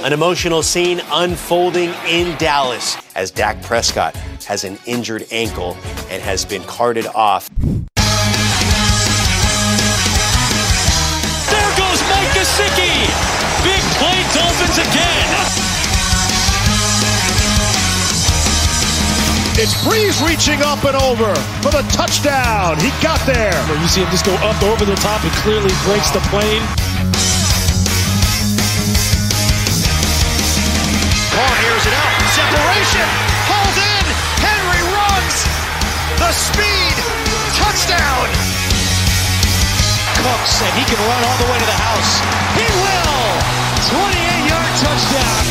An emotional scene unfolding in Dallas as Dak Prescott has an injured ankle and has been carted off. There goes Mike Gesicki. Big play Dolphins again. It's Brees reaching up and over for the touchdown. He got there. You see him just go up over the top and clearly breaks the plane. Carr airs it out. Separation. Hauled in. Henry runs. The speed. Touchdown. Cooks, and he can run all the way to the house. He will. 28-yard touchdown.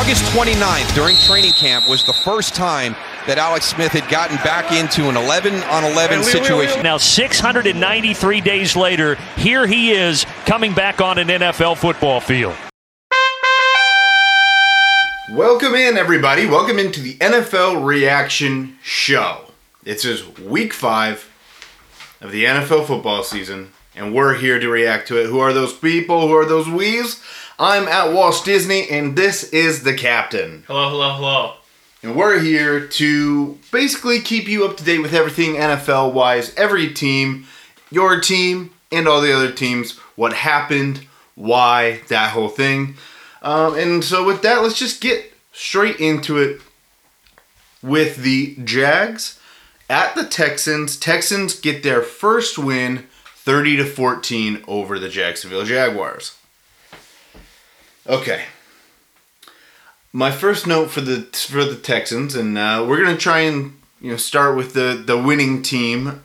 August 29th, during training camp, was the first time that Alex Smith had gotten back into an 11 on 11 situation. Now, 693 days later, here he is coming back on an NFL football field. Welcome in, everybody. Welcome into the NFL Reaction Show. It's just week five of the NFL football season, and we're here to react to it. Who are those people? Who are those wees? I'm at Walt Disney, and this is the captain. Hello, hello, hello. And we're here to basically keep you up to date with everything NFL wise, every team, your team, and all the other teams, what happened, why, that whole thing. Um, and so, with that, let's just get straight into it with the Jags at the Texans. Texans get their first win 30 to 14 over the Jacksonville Jaguars. Okay my first note for the for the Texans, and uh, we're gonna try and you know start with the the winning team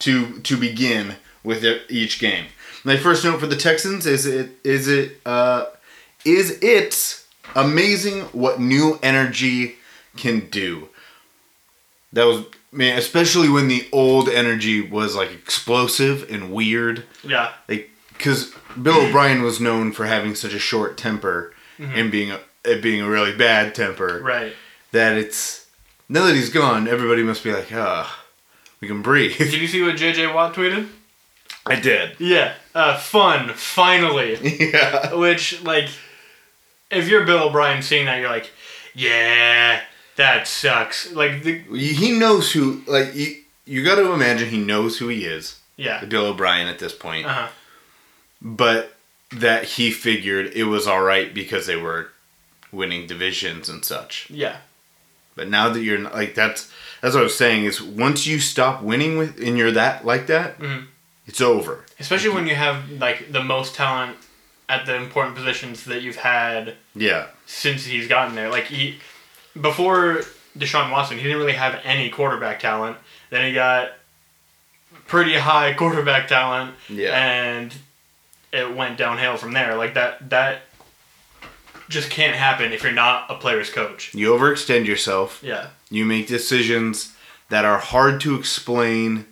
to to begin with each game. My first note for the Texans is it is it uh, is it amazing what new energy can do. That was man, especially when the old energy was like explosive and weird. Yeah. Like because Bill O'Brien was known for having such a short temper mm-hmm. and being a it being a really bad temper. Right. That it's now that he's gone, everybody must be like, ah, oh, we can breathe. Did you see what JJ Watt tweeted? I did. Yeah. Uh, fun, finally. Yeah. Which, like, if you're Bill O'Brien seeing that, you're like, yeah, that sucks. Like, the, he knows who, like, you, you got to imagine he knows who he is. Yeah. Bill O'Brien at this point. Uh-huh. But that he figured it was all right because they were winning divisions and such. Yeah. But now that you're like that's that's what I was saying is once you stop winning with and you're that like that, mm-hmm. it's over. Especially when you have like the most talent at the important positions that you've had. Yeah. Since he's gotten there, like he before Deshaun Watson, he didn't really have any quarterback talent. Then he got pretty high quarterback talent. Yeah. And it went downhill from there. Like that that just can't happen if you're not a player's coach. You overextend yourself. Yeah. You make decisions that are hard to explain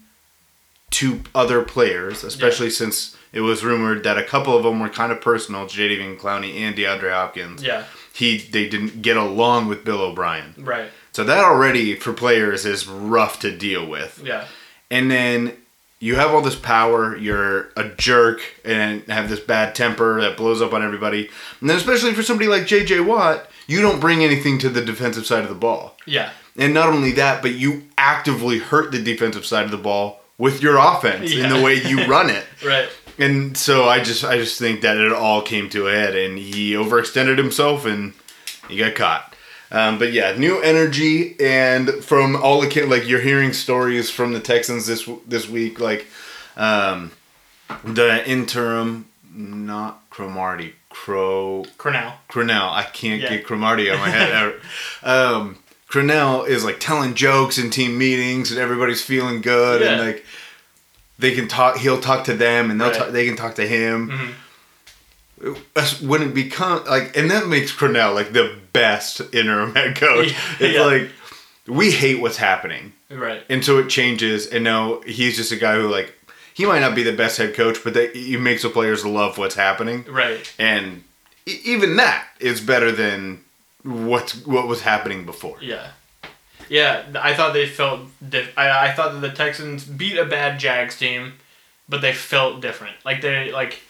to other players, especially yeah. since it was rumored that a couple of them were kind of personal, Jadeveon Clowney and DeAndre Hopkins. Yeah. He they didn't get along with Bill O'Brien. Right. So that already for players is rough to deal with. Yeah. And then you have all this power, you're a jerk, and have this bad temper that blows up on everybody. And then, especially for somebody like JJ Watt, you don't bring anything to the defensive side of the ball. Yeah. And not only that, but you actively hurt the defensive side of the ball with your offense yeah. in the way you run it. right. And so I just I just think that it all came to a head and he overextended himself and he got caught. Um, but yeah, new energy, and from all the kid, like you're hearing stories from the Texans this this week, like um, the interim, not Cromartie, Crow Crennel. Crennel. I can't yeah. get Cromartie on my head. um, is like telling jokes in team meetings, and everybody's feeling good, yeah. and like they can talk. He'll talk to them, and they'll right. talk, they can talk to him. Mm-hmm when it becomes like, and that makes Crennel like the best interim head coach. Yeah, it's yeah. like we hate what's happening, right? And so it changes, and now he's just a guy who like he might not be the best head coach, but they, he makes the players love what's happening, right? And even that is better than what what was happening before. Yeah. Yeah, I thought they felt. Diff- I, I thought that the Texans beat a bad Jags team, but they felt different. Like they like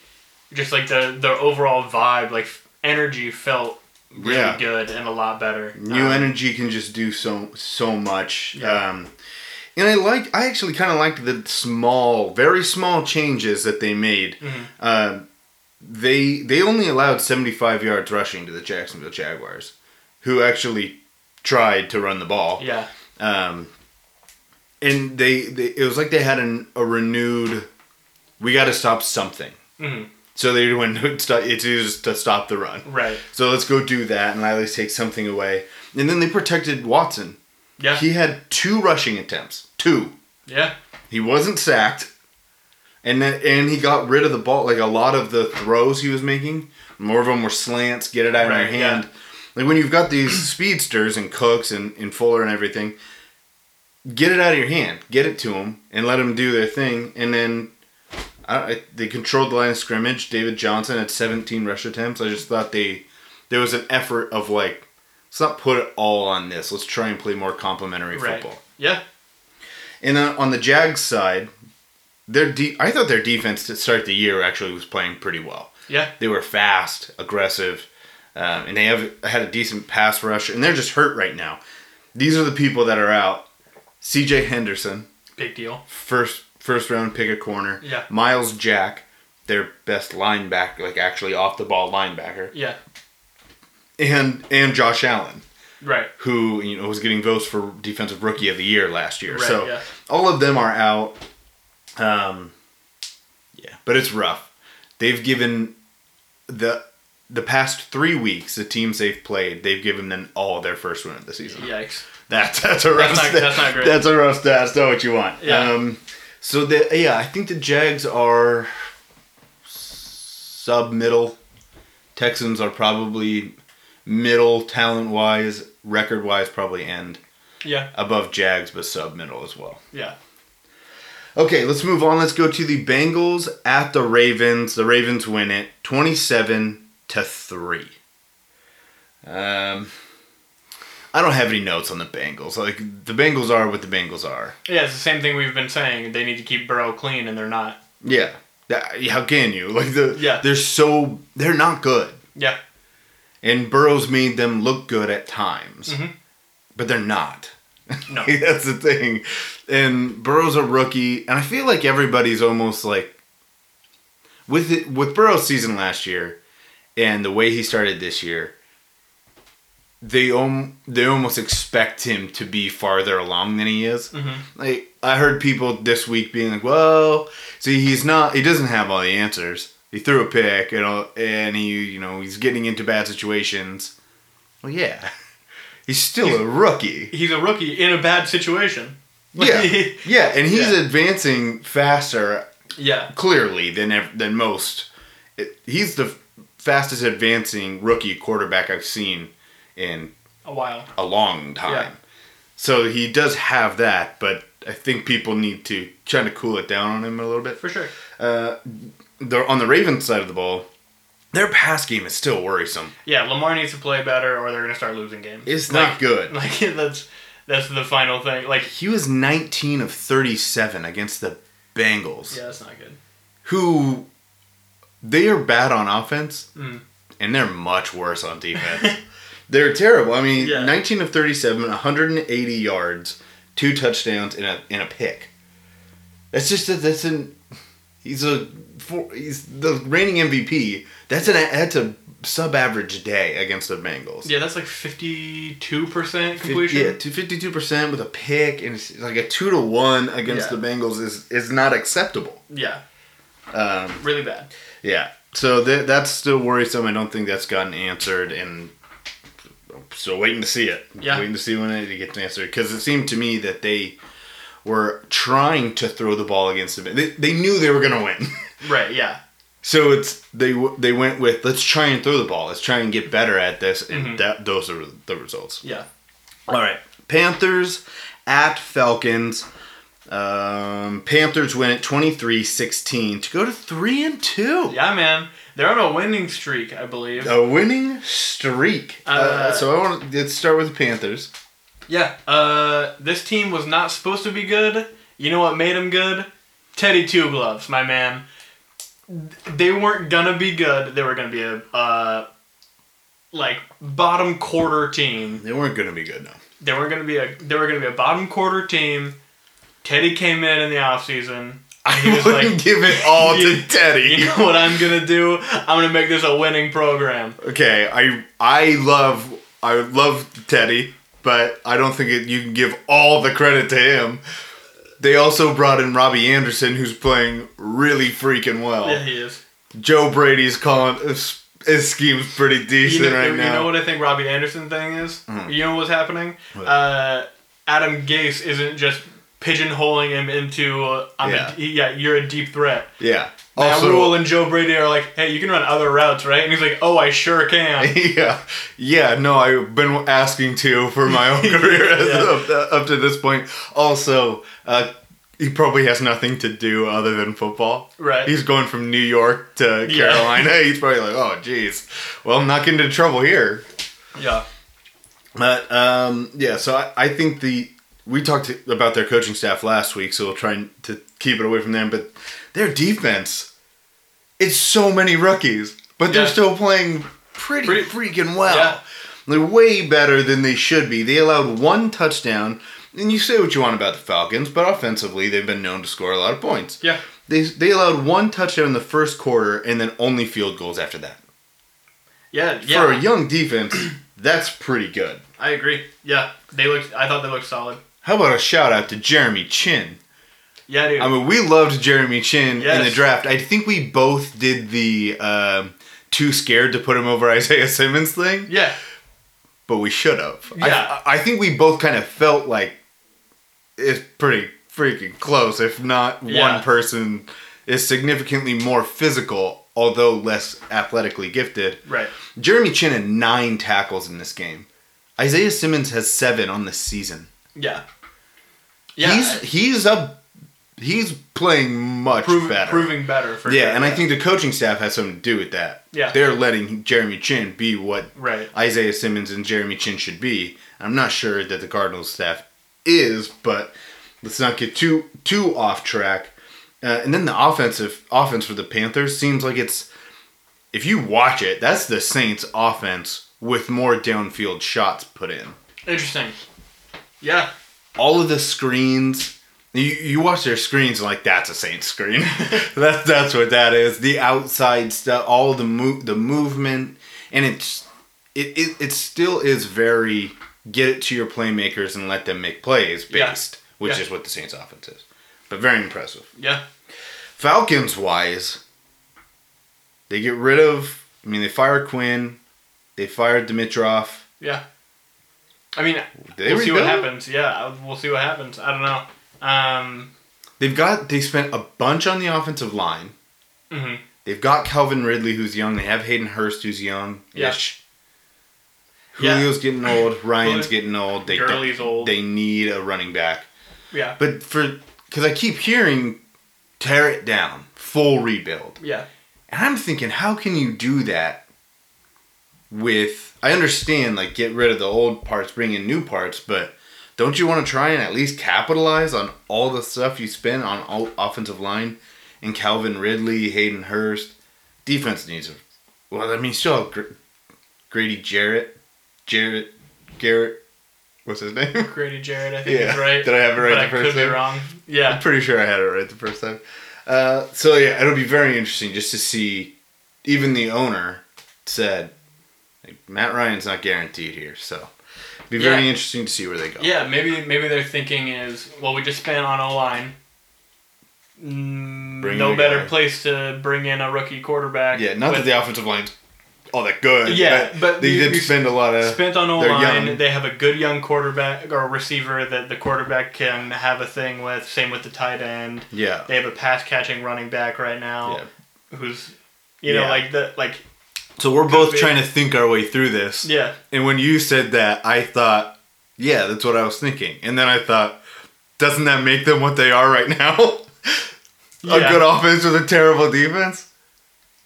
just like the the overall vibe, like energy felt really Yeah. good and a lot better. New Um, energy can just do so so much. Yeah. Um, and I like I actually kind of liked the small, very small changes that they made. Mm-hmm. Uh, they they only allowed 75 yards rushing to the Jacksonville Jaguars, who actually tried to run the ball. Yeah, Um, and they, they it was like they had an, a renewed. We got to stop something. Mhm. So they went it's to stop the run. right. So let's go do that and at least take something away. And then they protected Watson. Yeah, He had two rushing attempts. Two. yeah, He wasn't sacked. And then, and he got rid of the ball. Like a lot of the throws he was making, more of them were slants, get it out of your hand. Like when you've got these speedsters and Cooks and, and Fuller and everything, get it out of your hand. Get it to them and let them do their thing. And then I, they controlled the line of scrimmage. David Johnson had 17 rush attempts. I just thought they there was an effort of like, let's not put it all on this. Let's try and play more complementary right. football. Yeah, And then on the Jags side, their de- I thought their defense to start the year actually was playing pretty well. yeah, They were fast, aggressive, um, and they have had a decent pass rush. And they're just hurt right now. These are the people that are out. C.J. Henderson, big deal. first first round pick a corner. Yeah. Myles Jack, their best linebacker, like actually off the ball linebacker, Yeah, and and Josh Allen. right. who you know was getting votes for defensive rookie of the year last year. Right, so yeah. all of them are out. Um, yeah, but it's rough. They've given the the past three weeks the teams they've played. They've given them all their first win of the season. Yikes. That's that's a rough. not- that's not great. That's a rough stat. That's not what you want. Yeah. Um, so the yeah, I think the Jags are sub middle. Texans are probably middle talent wise, record wise, probably end Yeah, above Jags, but sub middle as well. yeah. Okay, let's move on. Let's go to the Bengals at the Ravens. The Ravens win it 27 to 3. Um I don't have any notes on the Bengals. Like the Bengals are what the Bengals are. Yeah, it's the same thing we've been saying. They need to keep Burrow clean, and they're not. Yeah. That- How can you? Like the Yeah. they're so they're not good. Yeah, And Burrow's made them look good at times. Mhm. But they're not. no. That's the thing. And Burrow's a rookie, and I feel like everybody's almost like with it with Burrow's season last year and the way he started this year. They om- they almost expect him to be farther along than he is. Mhm. Like I heard people this week being like, "Well, see, he's not. He doesn't have all the answers. He threw a pick, you know, and he, you know, he's getting into bad situations." Well, yeah, he's still a rookie. He's a rookie in a bad situation. Yeah, yeah, and he's Yeah. advancing faster Yeah, clearly than than most. It, he's the fastest advancing rookie quarterback I've seen in a while. a long time. Yeah. So he does have that, but I think people need to try to cool it down on him a little bit. For sure. Uh, they're on the Ravens side of the ball. Their pass game is still worrisome. Yeah, Lamar needs to play better, or they're gonna start losing games. It's Like- not good. Like that's that's the final thing. Like He was 19 of 37 against the Bengals. yeah, that's not good. who they are bad on offense Mm. and they're much worse on defense. They're terrible. I mean, Yeah. 19 of 37, 180 yards, two touchdowns and a in a pick. That's just a, that's an he's a he's the reigning MVP. That's an that's a sub average day against the Bengals. Yeah, that's like fifty two percent completion. Yeah, to fifty two percent with a pick and it's like a two to one against Yeah. the Bengals is is not acceptable. Yeah, Um, really bad. Yeah. So th- that's still worrisome. I don't think that's gotten answered, and still waiting to see it. Yeah. Waiting to see when it gets answered because it seemed to me that they were trying to throw the ball against them. They, they knew they were going to win. Right. Yeah. so it's they they went with let's try and throw the ball. Let's try and get better at this, and Mhm. that those are the results. Yeah. All right. Panthers at Falcons. Um, Panthers win at 23-16 to go to 3 and 2. Yeah, man. They're on a winning streak, I believe. A winning streak. Uh, Uh, so I want to let's start with the Panthers. Yeah. Uh, this team was not supposed to be good. You know what made them good? Teddy Two Gloves, my man. they weren't gonna be good. They were gonna be a uh, like bottom quarter team. They weren't to be good, no. They weren't gonna be a they were gonna be a bottom quarter team. Teddy came in in the offseason. I wouldn't like, give it all You- to Teddy. You know what I'm gonna do? I'm gonna make this a winning program. Okay, I I love I love Teddy, but I don't think it, you can give all the credit to him. They also brought in Robby Anderson, who's playing really freaking well. Yeah, he is. Joe Brady's calling his, his scheme's pretty You decent know, right you now. You know what I think Robby Anderson thing is? Hmm. You know what's happening? Uh, Adam Gase isn't just pigeonholing him into uh, I'm Yeah. a, yeah you're a deep threat. yeah. Matt Also, Rhule and Joe Brady are like, hey, you can run other routes, right? And he's like, oh, I sure can. yeah, yeah. No, I've been asking to for my own career as up, up to this point. Also, uh, he probably has nothing to do other than football. Right. He's going from New York to Yeah. Carolina. He's probably like, oh, geez. Well, I'm not getting into trouble here. yeah. But um, yeah, so I, I think the we talked about their coaching staff last week, so we'll try to keep it away from them. But their defense, it's so many rookies, but they're Yeah. still playing pretty, Pretty- freaking well. Yeah. They're way better than they should be. They allowed one touchdown, and you say what you want about the Falcons, but offensively, they've been known to score a lot of points. Yeah. They, they allowed one touchdown in the first quarter and then only field goals after that. Yeah. Yeah. For a young defense, that's pretty good. I agree. Yeah. They looked. I thought they looked solid. How about a shout out to Jeremy Chinn? Yeah, dude. I mean, we loved Jeremy Chinn in the draft. I think we both did the um, too scared to put him over Isaiah Simmons thing, yeah. but we should have. Yeah. I, I think we both kind of felt like it's pretty freaking close, if not Yeah. one person is significantly more physical, although less athletically gifted. Right. Jeremy Chinn had nine tackles in this game. Isaiah Simmons has seven on this season. Yeah. Yeah. He's he's a he's playing much prov- better. proving better for yeah, sure. and I think the coaching staff has something to do with that. Yeah. They're letting Jeremy Chinn be what Right. Isaiah Simmons and Jeremy Chin should be. I'm not sure that the Cardinals staff is, but let's not get too too off track. Uh, and then the offensive offense for the Panthers seems like it's if you watch it, that's the Saints offense with more downfield shots put in. Interesting. Yeah. all of the screens you, you watch their screens and like that's a Saints screen. that's that's what that is. The outside stuff, all the move, the movement, and it's it, it it still is very get it to your playmakers and let them make plays Yeah. based, which Yeah. is what the Saints offense is. But very impressive. Yeah. Falcons wise, they get rid of. I mean, they fired Quinn, they fired Dimitroff. Yeah. I mean, They we'll see what happens. Yeah, we'll see what happens. I don't know. Um, They've got they spent a bunch on the offensive line. mhm. They've got Calvin Ridley, who's young. They have Hayden Hurst, who's young. Yeah. Julio's getting old. Ryan's getting old. They Gurley's old. They need a running back. Yeah. But for because I keep hearing tear it down, full rebuild, Yeah. and I'm thinking, how can you do that? With I understand, like get rid of the old parts, bring in new parts, but don't you want to try and at least capitalize on all the stuff you spent on all offensive line and Calvin Ridley, Hayden Hurst? Defense needs a well. I mean, still have Gr- Grady Jarrett, Jarrett, Garrett. What's his name? Grady Jarrett, I think Yeah. right. Did I have it right But the I first could be time? wrong. I'm pretty sure I had it right the first time. Uh, so yeah, it'll be very interesting just to see. Even the owner said like, Matt Ryan's not guaranteed here, so be very Yeah. interesting to see where they go. Yeah, maybe maybe their thinking is, well, we just spent on O line. Mm, no better guy. place to bring in a rookie quarterback. Yeah, not that with- the offensive line's all that good. Yeah, but they you- did you spend a lot of. spent on O line. They have a good young quarterback or receiver that the quarterback can have a thing with. Same with the tight end. Yeah, They have a pass catching running back right now, yeah. who's you know Yeah. like the like so we're both be. trying to think our way through this. yeah And when you said that, I thought, yeah, that's what I was thinking. And then I thought, doesn't that make them what they are right now? a Yeah. good offense with a terrible defense?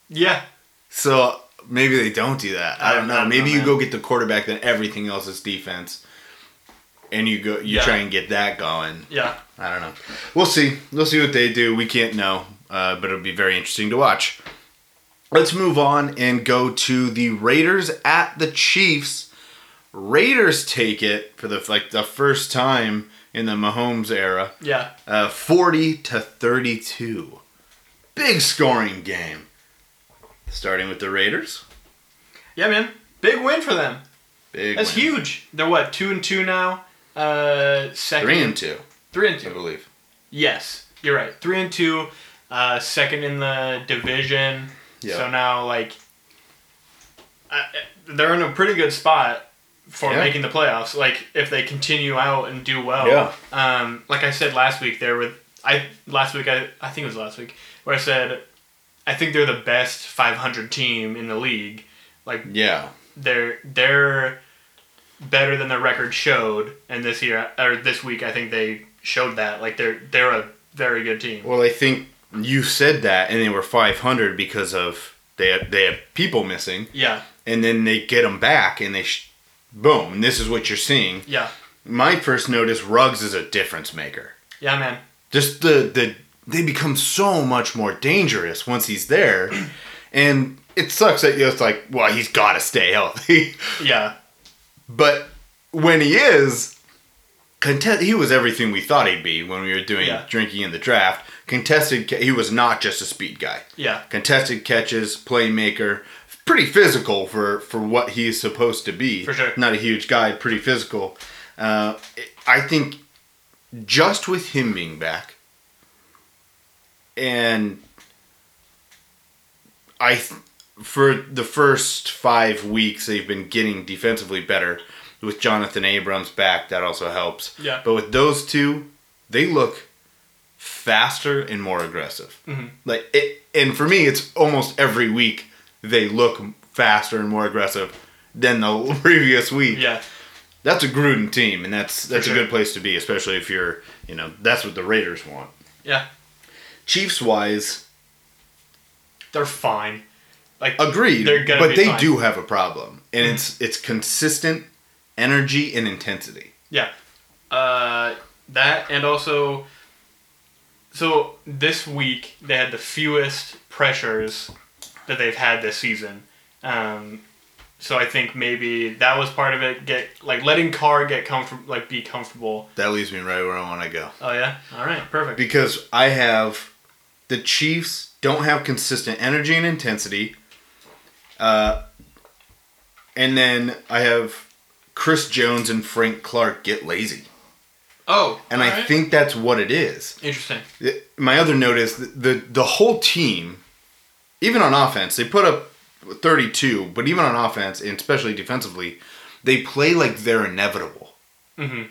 yeah So maybe they don't do that. I I don't know. don't know, maybe you go get the quarterback, then everything else is defense. And you go, you Yeah. try and get that going. yeah I don't know. We'll see. We'll see what they do. We can't know. uh, but it'll be very interesting to watch. Let's move on and go to the Raiders at the Chiefs. Raiders take it for the like the first time in the Mahomes era, Yeah. uh, forty to thirty-two. Big scoring game. Starting with the Raiders. Yeah, man. Big win for them. Big. That's win. huge. They're what, two and two now? Uh second Three and two, three and 2. I believe. Yes, you're right. Three and two, uh, second in the division. Yeah. So now, like, uh, they're in a pretty good spot for Yeah. making the playoffs. Like, if they continue out and do well. Yeah. Um, like I said last week, there were I last week I I think it was last week where I said I think they're the best 500 team in the league. Like Yeah. they're they're better than their record showed, and this year or this week I think they showed that like they're they're a very good team. Well, I think you said that, and they were 500 because of they had, they have people missing, Yeah, and then they get them back, and they sh- boom, and this is what you're seeing. yeah, My first notice, Ruggs is a difference maker. yeah, man. Just the the they become so much more dangerous once he's there, and it sucks that you're just like, well, he's got to stay healthy, Yeah, but when he is. Contest, he was everything we thought he'd be when we were doing Yeah. drinking in the draft. Contested, he was not just a speed guy. yeah, contested catches, playmaker, pretty physical for for what he's supposed to be. For sure. Not a huge guy, pretty physical. Uh, I think just with him being back, and I th- for the first five weeks they've been getting defensively better. With Jonathan Abrams back, that also helps. Yeah. But with those two, they look faster and more aggressive. Mhm. Like it, and for me, it's almost every week they look faster and more aggressive than the previous week. yeah, That's a Gruden team, and that's that's sure. a good place to be, especially if you're, you know, that's what the Raiders want. yeah. Chiefs wise, They're fine. Like agreed, They're gonna but they fine. do have a problem, and Mhm. it's it's consistent energy and intensity. Yeah. Uh, that and also, so this week they had the fewest pressures that they've had this season. Um, so I think maybe that was part of it. Get like letting Carr get comfortable, like be comfortable. That leaves me right where I want to go. Oh yeah. All right. Perfect. because I have the Chiefs don't have consistent energy and intensity. Uh, and then I have Chris Jones and Frank Clark get lazy. Oh. And I right. think that's what it is. interesting. My other note is the, the the whole team, even on offense, they put up 32, but even on offense and especially defensively, they play like they're inevitable. hmm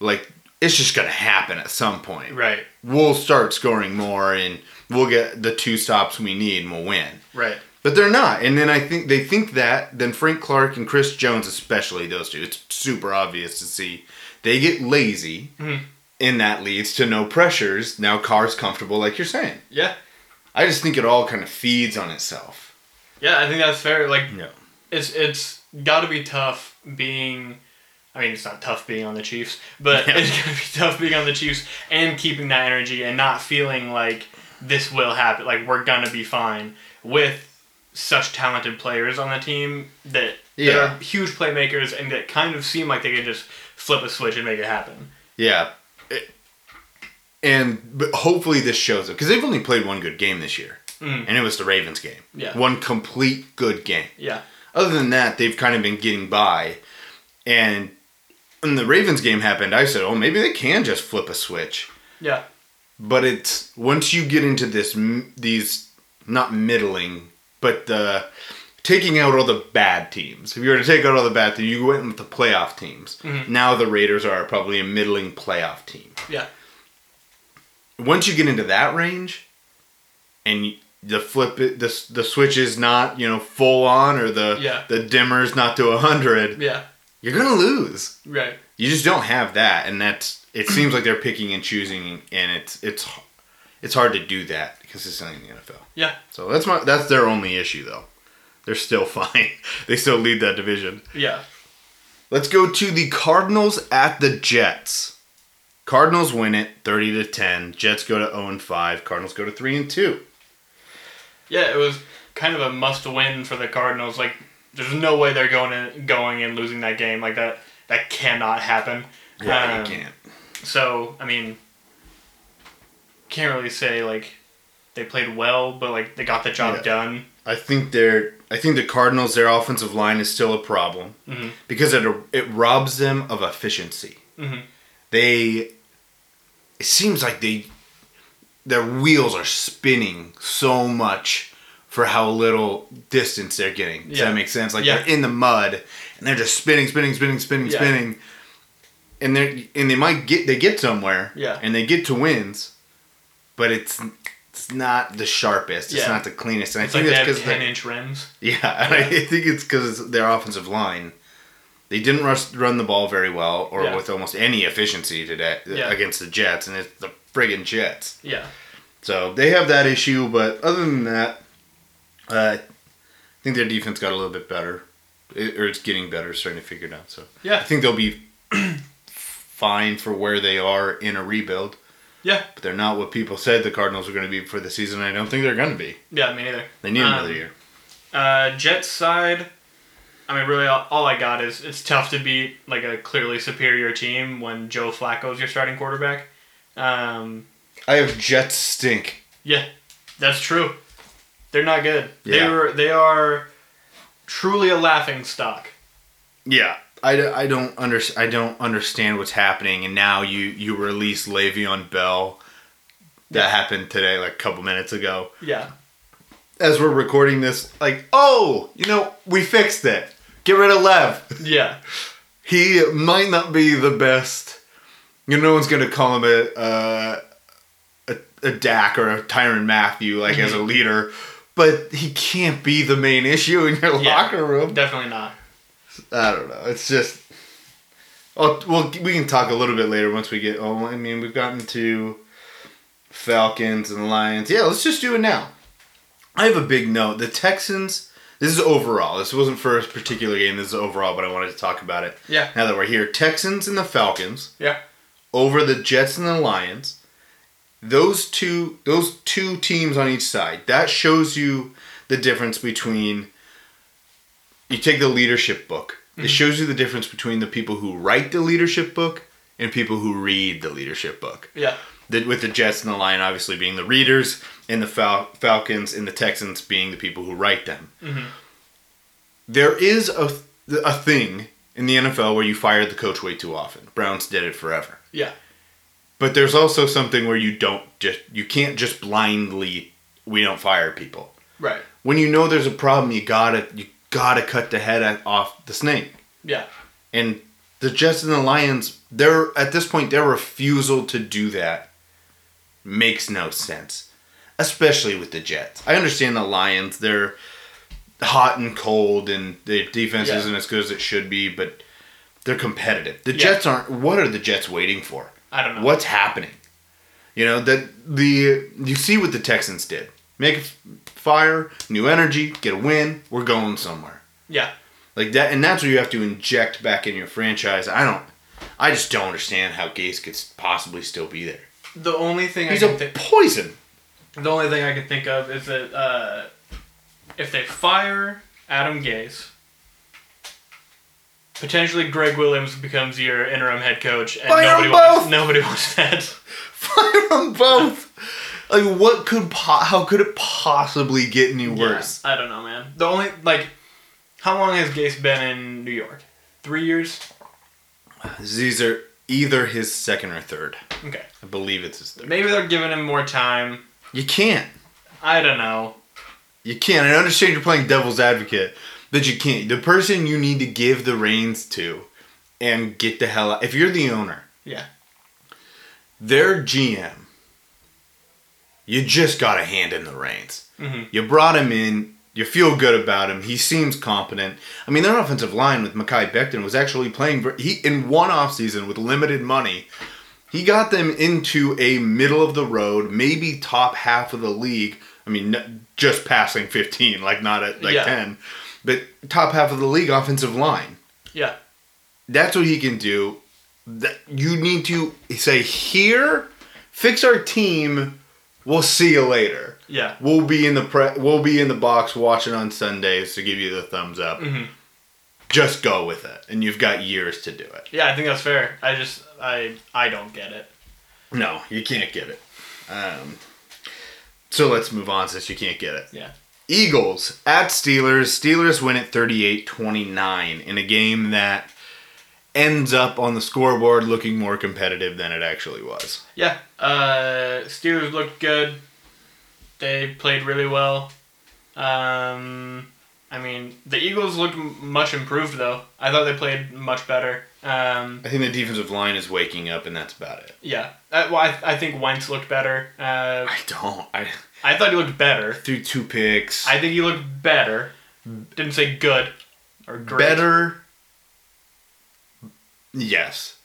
Like it's just gonna happen at some point. Right. we'll start scoring more and we'll get the two stops we need and we'll win. Right. But they're not. And then I think they think that, then Frank Clark and Chris Jones, especially those two, it's super obvious to see. They get lazy, Mhm. and that leads to no pressures. Now Carr's comfortable, like you're saying. Yeah. I just think it all kind of feeds on itself. Yeah. I think that's fair. Like Yeah. it's it's got to be tough being. I mean, it's not tough being on the Chiefs, but Yeah. it's gonna be tough being on the Chiefs and keeping that energy and not feeling like this will happen. Like we're gonna be fine with such talented players on the team that that Yeah. are huge playmakers and that kind of seem like they can just flip a switch and make it happen. Yeah. It- and but hopefully this shows it because they've only played one good game this year, Mhm. and it was the Ravens game. Yeah. One complete good game. Yeah. other than that, they've kind of been getting by. And when the Ravens game happened, I said, "Oh, maybe they can just flip a switch." Yeah. But it's once you get into this, these not middling, but the taking out all the bad teams. If you were to take out all the bad teams, you went with the playoff teams. Mhm. Now the Raiders are probably a middling playoff team. Yeah. Once you get into that range, and the flip it, the the switch is not you know full on, or the Yeah. the dimmer's not to hundred. Yeah. you're gonna lose. Right. You just don't have that, and that's. It seems like they're picking and choosing, and it's it's it's hard to do that consistently in the NFL. Yeah. So that's my that's their only issue though. They're still fine. they still lead that division. Yeah. Let's go to the Cardinals at the Jets. Cardinals win it 30 to 10. Jets go to 0 and 5. Cardinals go to 3 and 2. Yeah, it was kind of a must-win for the Cardinals. Like, there's no way they're going in, going and losing that game. Like that, that cannot happen. Yeah, Um, can't. So, I mean, can't really say like they played well, but like they got the job Yeah. done. I think they're. I think the Cardinals, their offensive line is still a problem Mhm. because it it robs them of efficiency. Mhm. They. It seems like they. Their wheels are spinning so much for how little distance they're getting. Does Yeah. that make sense? Like Yeah. they're in the mud and they're just spinning, spinning, spinning, spinning, Yeah. spinning. And they and they might get they get somewhere. Yeah. And they get to wins, but it's not the sharpest. It's Yeah. not the cleanest. And It's I think like that's because ten inch rims. yeah, and I think it's because their offensive line. They didn't rush, run the ball very well, or Yeah. with almost any efficiency today Yeah. against the Jets, and it's the friggin' Jets. Yeah. So they have that issue, but other than that, uh, I think their defense got a little bit better, it, or it's getting better, starting to figure it out. So Yeah. I think they'll be fine for where they are in a rebuild, Yeah. but they're not what people said the Cardinals were going to be for the season. I don't think they're going to be. Yeah. Me neither. They need Um, another year. Uh, Jets side. I mean, really, all, all I got is it's tough to beat like a clearly superior team when Joe Flacco's your starting quarterback. Um, I have Jets stink. yeah, that's true. They're not good. Yeah. They were. They are truly a laughing stock. Yeah, I, I don't under, I don't understand what's happening, and now you you release Le'Veon Bell. That happened today, like a couple minutes ago. Yeah. As we're recording this, like, oh, you know, we fixed it. Get rid of Lev. Yeah. He might not be the best. You know, no one's gonna call him a uh, a, a Dak or a Tyrann Mathieu like as a leader, but he can't be the main issue in your Yeah. locker room. Definitely not. I don't know. It's just. Oh, well, we can talk a little bit later once we get. Oh, I mean, we've gotten to Falcons and Lions. Yeah, let's just do it now. I have a big note. The Texans. This is overall. This wasn't for a particular game. This is overall, but I wanted to talk about it. Yeah. Now that we're here, Texans and the Falcons Yeah. over the Jets and the Lions. Those two those two teams on each side. That shows you the difference between you take the leadership book. It mm-hmm. shows you the difference between the people who write the leadership book and people who read the leadership book. Yeah. The, with the Jets and the Lion obviously being the readers, and the Fal- Falcons and the Texans being the people who write them. Mm-hmm. There is a, a thing in the NFL where you fire the coach way too often. Browns did it forever. Yeah. But there's also something where you don't just you can't just blindly we don't fire people. Right. When you know there's a problem, you gotta you gotta cut the head off the snake. Yeah. And the Jets and the Lions, their at this point their refusal to do that makes no sense. Especially with the Jets. I understand the Lions, they're hot and cold and the defense Yeah. isn't as good as it should be, but they're competitive. The Yeah. Jets aren't what are the Jets waiting for? I don't know. What's happening? You know that the you see what the Texans did. Make a fire, new energy, get a win. We're going somewhere Yeah. like that, and that's what you have to inject back in your franchise. I don't, I just don't understand how Gase could possibly still be there. The only thing He's I a can think. poison. The only thing I can think of is that uh, if they fire Adam Gase, potentially Gregg Williams becomes your interim head coach, and Fire nobody them wants, nobody wants that. Fire them both. Like what could po- how could it possibly get any worse? Yeah, I don't know, man. The only like, how long has Gase been in New York? Three years. These are either his second or third. Okay. I believe it's his third. Maybe they're giving him more time. You can't. I don't know. You can't. I understand you're playing devil's advocate, but you can't. The person you need to give the reins to and get the hell out. If you're the owner, Yeah. their GM, you just got a hand in the reins. Mhm. You brought him in. You feel good about him. He seems competent. I mean, their offensive line with Mekhi Becton was actually playing. ver- He in one offseason with limited money, he got them into a middle of the road, maybe top half of the league. I mean, n- just passing fifteen, like not at like Yeah. ten, but top half of the league offensive line Yeah. that's what he can do. that you need to say here, fix our team. We'll see you later. Yeah. We'll be in the pre- we'll be in the box watching on Sundays to give you the thumbs up. Mm-hmm. Just go with it, and you've got years to do it. Yeah, I think that's fair. I just I I don't get it. No, you can't get it. Um, so let's move on since you can't get it. Yeah. Eagles at Steelers. Steelers win at 38-29 in a game that ends up on the scoreboard looking more competitive than it actually was. Yeah. Uh, Steelers looked good. They played really well. Um, I mean, the Eagles looked much improved though. I thought they played much better. Um, I think the defensive line is waking up, and that's about it. yeah. Uh, well, I, I think Wentz looked better. Uh, I don't. I I thought he looked better. Through two picks. I think he looked better. Didn't say good or great. better. Yes,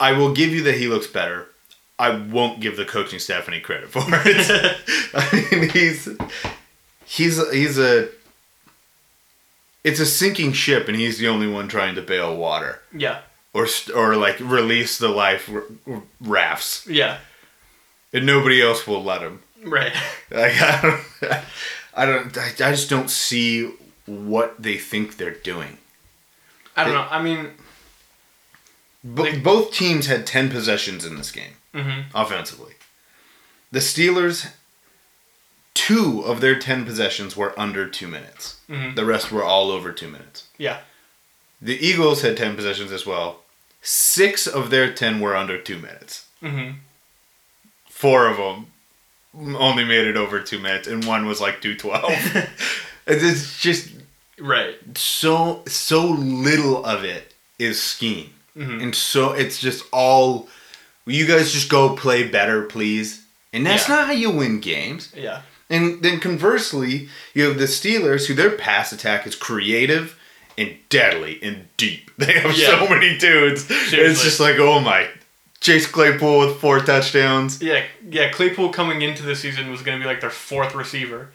I will give you that he looks better. I won't give the coaching staff any credit for it. I mean, he's he's he's a it's a sinking ship, and he's the only one trying to bail water Yeah. or or like release the life rafts, Yeah. and nobody else will let him. Right. Like I don't, I don't, I I just don't see what they think they're doing. I don't know. I mean, Bo- both teams had 10 possessions in this game mhm. offensively. The Steelers, two of their 10 possessions were under two minutes. Mhm. The rest were all over two minutes. yeah. The Eagles had 10 possessions as well. Six of their 10 were under two minutes. Mhm. Four of them only made it over two minutes, and one was like 212. it's just Right. so so little of it is scheme, Mhm. and so it's just all. You guys just go play better, please? And that's Yeah. not how you win games. Yeah. And then conversely, you have the Steelers, who their pass attack is creative and deadly and deep. They have Yeah. so many dudes. It's just like, oh my. Chase Claypool with four touchdowns. Yeah. Yeah. Claypool coming into the season was going to be like their fourth receiver.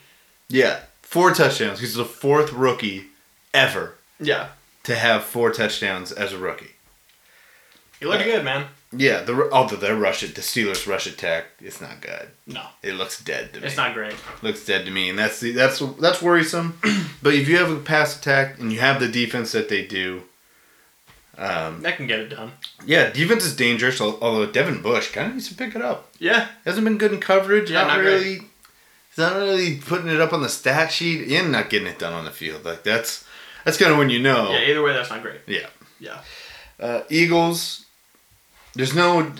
Yeah, four touchdowns. He's the fourth rookie ever Yeah. to have four touchdowns as a rookie. He looked good, man. Yeah, the although their rush the Steelers rush attack, it's not good. No. It looks dead to me. It's not great. looks dead to me, and that's the that's that's worrisome. but if you have a pass attack and you have the defense that they do, um, That can get it done. yeah, defense is dangerous. Although Devin Bush kind of needs to pick it up. Yeah. Hasn't been good in coverage. Yeah, not, not really. Not really putting it up on the stat sheet and not getting it done on the field. Like that's that's kind of when you know. Yeah. Either way, that's not great. yeah. Yeah. Uh, Eagles, there's no,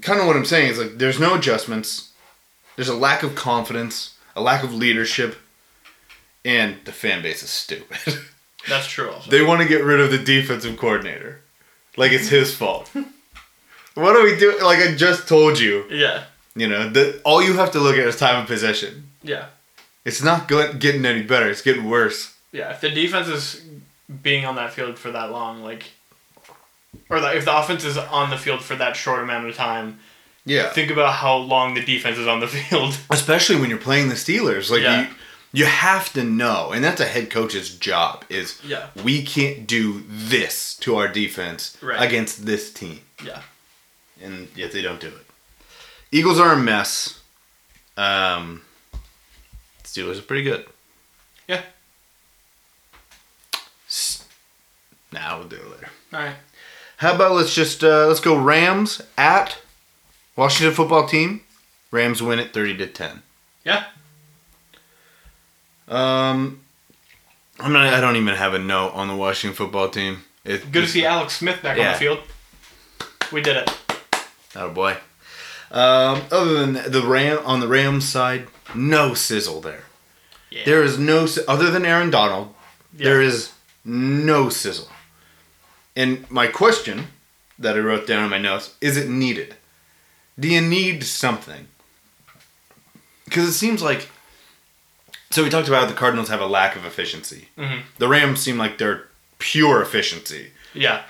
kind of what I'm saying is like there's no adjustments. There's a lack of confidence, a lack of leadership, and the fan base is stupid. That's true. Also. they want to get rid of the defensive coordinator, like it's his fault. what are we doing? Like I just told you, yeah. you know, that all you have to look at is time of possession. Yeah. It's not getting any better. It's getting worse. Yeah. If the defense is being on that field for that long, like, or the, if the offense is on the field for that short amount of time, Yeah. think about how long the defense is on the field. especially when you're playing the Steelers. Like Yeah. you, you have to know, and that's a head coach's job. Is Yeah. we can't do this to our defense Right. against this team, Yeah. and yet they don't do it. Eagles are a mess. Um, Steelers are pretty good. Yeah. Now Nah, we'll do it later. All right. How about let's just uh, let's go Rams at Washington football team. Rams win it thirty to ten. Yeah. Um, I'm not. I don't even have a note on the Washington football team. It, Good to see Alex Smith back on the field. We did it. Oh boy. Um, other than the Ram on the Rams side, no sizzle there. Yeah. There is no other than Aaron Donald. Yeah. There is no sizzle. And my question that I wrote down in my notes is: It needed? Do you need something? Because it seems like. So we talked about the Cardinals have a lack of efficiency. Mhm. The Rams seem like they're pure efficiency. Yeah.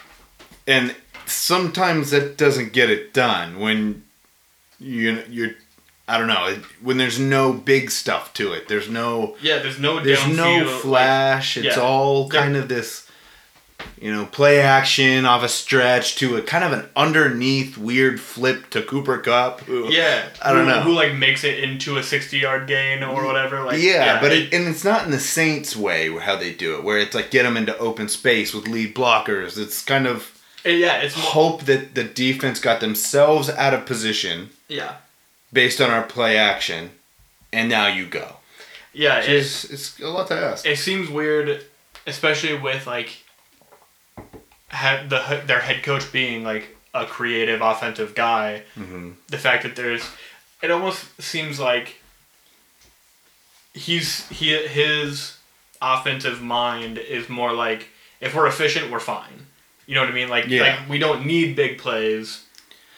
and sometimes that doesn't get it done when you you're I don't know when there's no big stuff to it. There's no Yeah. There's no there's no like- flash. it's yeah. all They're- kind of this you know, play action off a stretch to a kind of an underneath weird flip to Cooper Kupp. Who, Yeah, I don't who, know. who like makes it into a sixty-yard gain or whatever. Like, yeah, but it, and it's not in the Saints way how they do it, where it's like get them into open space with lead blockers. It's kind of it- yeah, it's hope that the defense got themselves out of position yeah, based on our play action, and now you go. yeah. It, It's, it's a lot to ask. it seems weird, especially with like ha- the their head coach being like a creative offensive guy. Mm-hmm. The fact that there's, it almost seems like he's he his offensive mind is more like if we're efficient, we're fine. You know what I mean? Like Yeah. like we don't need big plays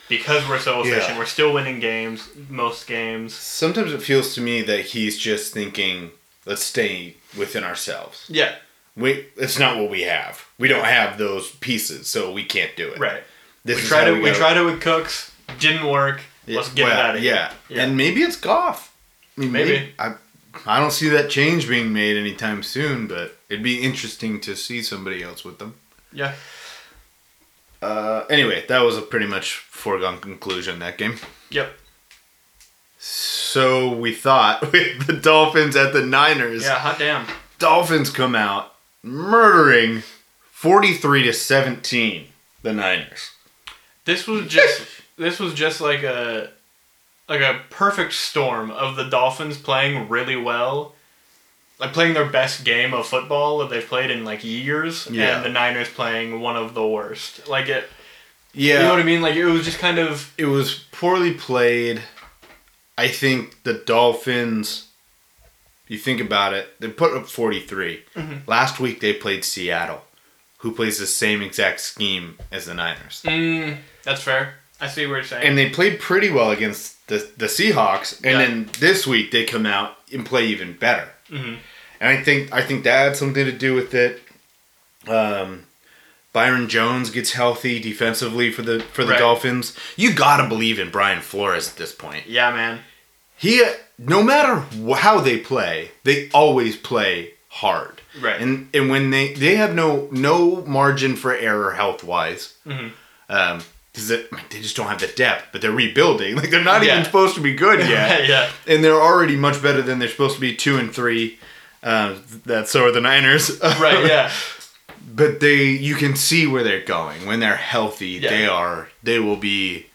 because we're so efficient. Yeah. We're still winning games, most games. Sometimes it feels to me that he's just thinking, let's stay within ourselves. Yeah, We, it's not what we have. We don't have those pieces, so we can't do it. right. This we is tried how it. We, gotta- tried it with Cooks. Didn't work. Let's get it Well, out of yeah. here. and maybe it's Goff. I mean, Maybe. maybe. I, I don't see that change being made anytime soon, but it'd be interesting to see somebody else with them. yeah. Uh, anyway, that was a pretty much foregone conclusion that game. Yep. So we thought with the Dolphins at the Niners. Yeah. Hot damn. Dolphins come out murdering 43 to 17 the Niners. This was just. this was just like a. Like a perfect storm of the Dolphins playing really well, like playing their best game of football that they've played in like years, Yeah. and the Niners playing one of the worst. Like it, Yeah. you know what I mean? Like it was just kind of it was poorly played. I think the Dolphins, you think about it, they put up 43. Last week they played Seattle, who plays the same exact scheme as the Niners. mm, that's fair. I see what you're saying. And they played pretty well against the, the Seahawks. And Yeah. then this week they come out and play even better. Mhm. And I think I think that had something to do with it. Um, Byron Jones gets healthy defensively for the for the Right. Dolphins. You gotta believe in Brian Flores at this point. yeah, man. He, no matter how they play, they always play hard. Right. And and when they they have no no margin for error health wise. Mhm. Um, because they just don't have the depth, but they're rebuilding. Like they're not Yeah. even supposed to be good yet, yeah. and they're already much better than they're supposed to be. Two and three. Uh, that so are the Niners. Right. Yeah. but they you can see where they're going when they're healthy Yeah. they are they will be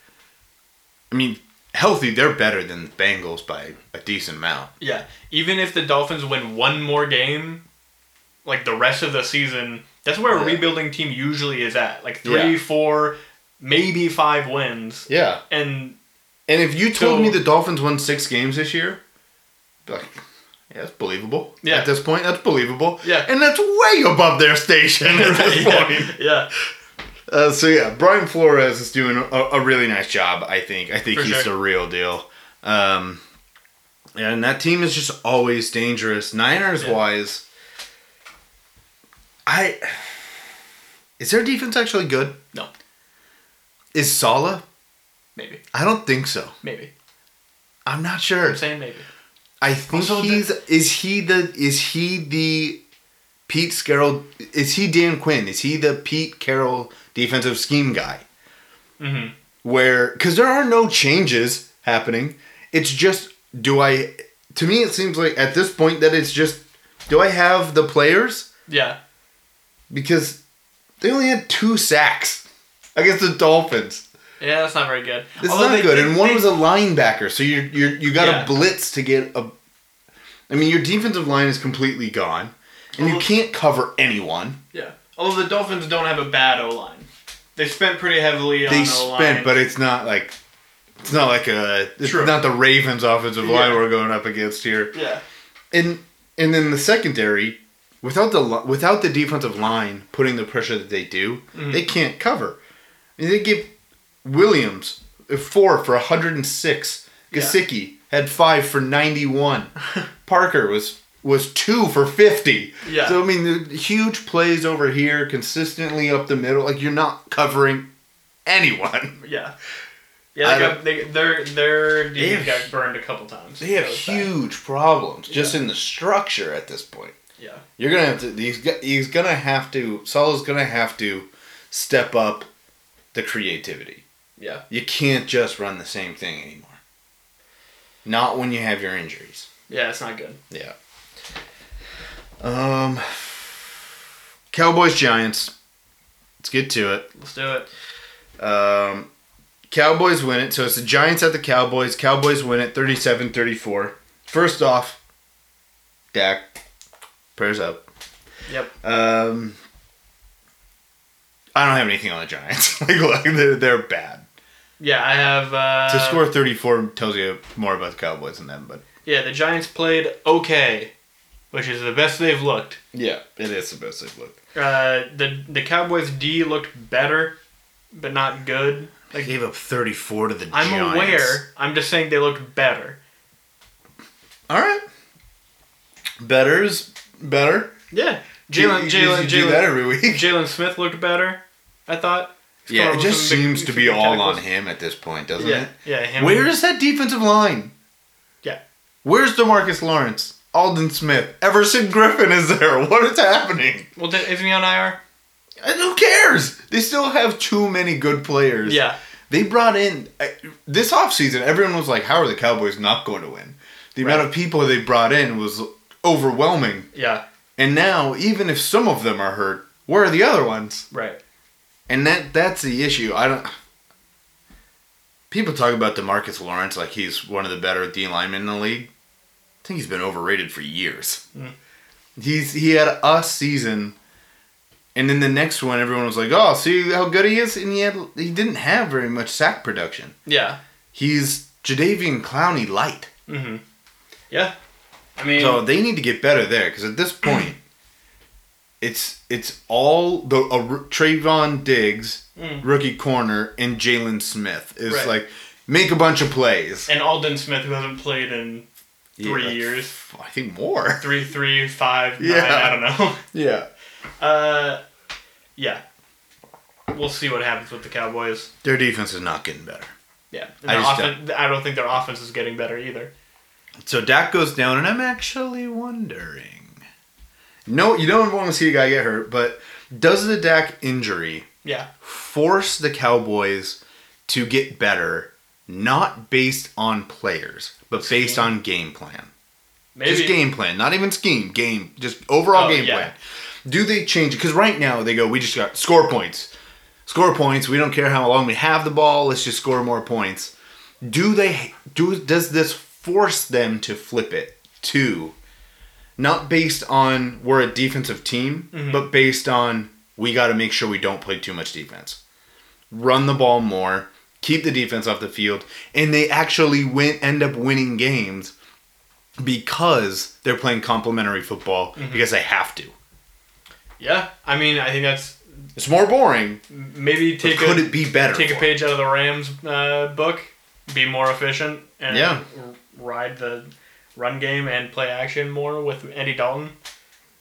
i mean healthy they're better than the bengals by a decent amount Yeah. Even if the Dolphins win one more game, like the rest of the season, that's where a rebuilding team usually is at. Like three, Yeah. four, maybe five wins. yeah And and if you told So- me the dolphins won six games this year I'd be like yeah, that's believable. Yeah. At this point, that's believable. Yeah. And that's way above their station at this point. yeah. Uh, so yeah, Brian Flores is doing a, a really nice job. I think. I think For he's sure. the real deal. Um, and that team is just always dangerous. Niners Yeah. wise, I is their defense actually good? No. Is Saleh? Maybe. I don't think so. Maybe. I'm not sure. I'm saying maybe. I think Also, he's is he the is he the Pete Carroll is he Dan Quinn? Is he the Pete Carroll defensive scheme guy? Mm-hmm. Where because there are no changes happening. It's just do I to me it seems like at this point that it's just do I have the players? Yeah. Because they only had two sacks against the Dolphins. Yeah, that's not very good. This Although is not they- good. they- and one they- was a linebacker, so you you you got Yeah. blitz to get a. I mean, your defensive line is completely gone, and you can't cover anyone. Yeah. Although the Dolphins don't have a bad O line. They spent pretty heavily on They O-line. spent, but it's not like it's not like a it's True. not the Ravens offensive line Yeah. we're going up against here. Yeah. And and then the secondary, without the without the defensive line putting the pressure that they do, Mm-hmm. they can't cover. And they give Williams four for 106. Yeah. Gesicki had five for 91. Parker was was two for 50. Yeah. So I mean, the huge plays over here, consistently up the middle. Like you're not covering anyone. Yeah. Yeah, I they don't- got, they, their their defense have- got burned a couple times. They have That was bad. huge problems just in the structure at this point. Yeah. You're gonna have to. He's he's gonna have to. Saleh's gonna have to step up the creativity. Yeah. You can't just run the same thing anymore. Not when you have your injuries. Yeah, it's not good. Yeah. Um. Cowboys Giants. Let's get to it. Let's do it. Um, Cowboys win it. So it's the Giants at the Cowboys. Cowboys win it 37 34. First off, Dak, prayers up. Yep. Um, I don't have anything on the Giants. like, they're, they're bad. Yeah, I have. Uh, To score 34 tells you more about the Cowboys than them, but Yeah, the Giants played okay, which is the best they've looked. yeah, it is the best they've looked. Uh, the the Cowboys D looked better, but not good. They gave up 34 to the I'm Giants. aware. I'm just saying they looked better. All right. Better's better. Yeah, Jaylon You- you- Jaylon you do that Jaylon every week. Jaylon Smith looked better. I thought. He's Yeah, it just some big- seems to be all on him at this point, doesn't Yeah, it? yeah. Him Where is that defensive line? Yeah. Where's Demarcus Lawrence? Aldon Smith? Everson Griffen is there? What is happening? Well, then, isn't he on IR? And who cares? They still have too many good players. Yeah. They brought in this offseason, everyone was like, how are the Cowboys not going to win? The amount of people they brought in was overwhelming. Yeah. And now, even if some of them are hurt, where are the other ones? Right. And that that's the issue. I don't. People talk about Demarcus Lawrence like he's one of the better D linemen in the league. Think he's been overrated for years. He's he had a season, and then the next one, everyone was like, "Oh, see how good he is," and he had he didn't have very much sack production. Yeah. He's Jadeveon Clowney light. Mm-hmm. Yeah. I mean, So they need to get better there because at this point, it's it's all the uh, Trevon Diggs, Mm. rookie corner, and Jaylon Smith is Right. like make a bunch of plays. and Aldon Smith, who hasn't played in three Yeah, years, I think more. three, three, five, nine, Yeah. I don't know. Yeah, Uh, yeah. We'll see what happens with the Cowboys. their defense is not getting better. Yeah. I offen- I don't think their offense is getting better either. So Dak goes down, and I'm actually wondering. No, you don't want to see a guy get hurt, but does the Dak injury Yeah. force the Cowboys to get better, not based on players, but based on game plan? Maybe. Just game plan, not even scheme, game, just overall Oh, game yeah. plan. Do they change? Because right now they go, we just got score points, score points. We don't care how long we have the ball. Let's just score more points. Do they do? Does this force them to flip it to, not based on we're a defensive team, Mm-hmm. but based on we got to make sure we don't play too much defense, run the ball more, keep the defense off the field, and they actually win end up winning games because they're playing complementary football Mm-hmm. because they have to. Yeah. I mean, I think that's It's more boring. maybe take could a it be better? take a page out of the Rams uh, book, be more efficient, and Yeah. r- ride the run game and play action more with Andy Dalton.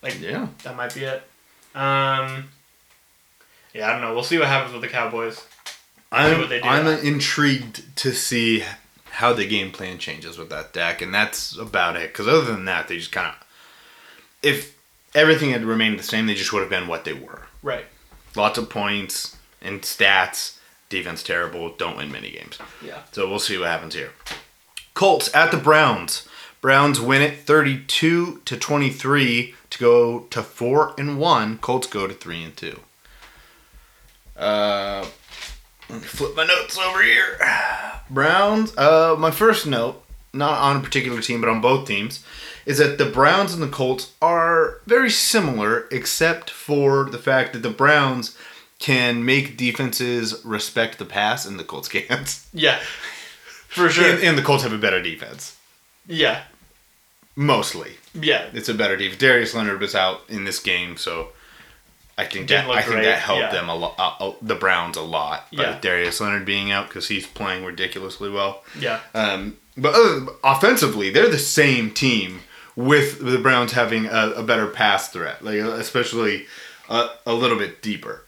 Like Yeah. that might be it. Um, yeah, I don't know. We'll see what happens with the Cowboys. I'm, what they do. I'm intrigued to see how the game plan changes with that deck, and that's about it. Because other than that, they just kind of, if everything had remained the same, they just would have been what they were. Right. Lots of points and stats. Defense terrible. Don't win many games. Yeah. So we'll see what happens here. Colts at the Browns. Browns win it 32 to 23 to go to 4 and 1. Colts go to 3 and 2. Uh let me flip my notes over here. Browns, uh my first note, not on a particular team but on both teams, is that the Browns and the Colts are very similar except for the fact that the Browns can make defenses respect the pass and the Colts can't. Yeah. For sure. And, and the Colts have a better defense. yeah. Mostly. Yeah. It's a better defense. Darius Leonard was out in this game, so I think that I think great, that helped yeah. them a lot. Uh, uh, the Browns a lot. by Yeah. Darius Leonard being out because he's playing ridiculously well. Yeah. Um, but other, offensively, they're the same team with the Browns having a, a better pass threat, like especially a, a little bit deeper.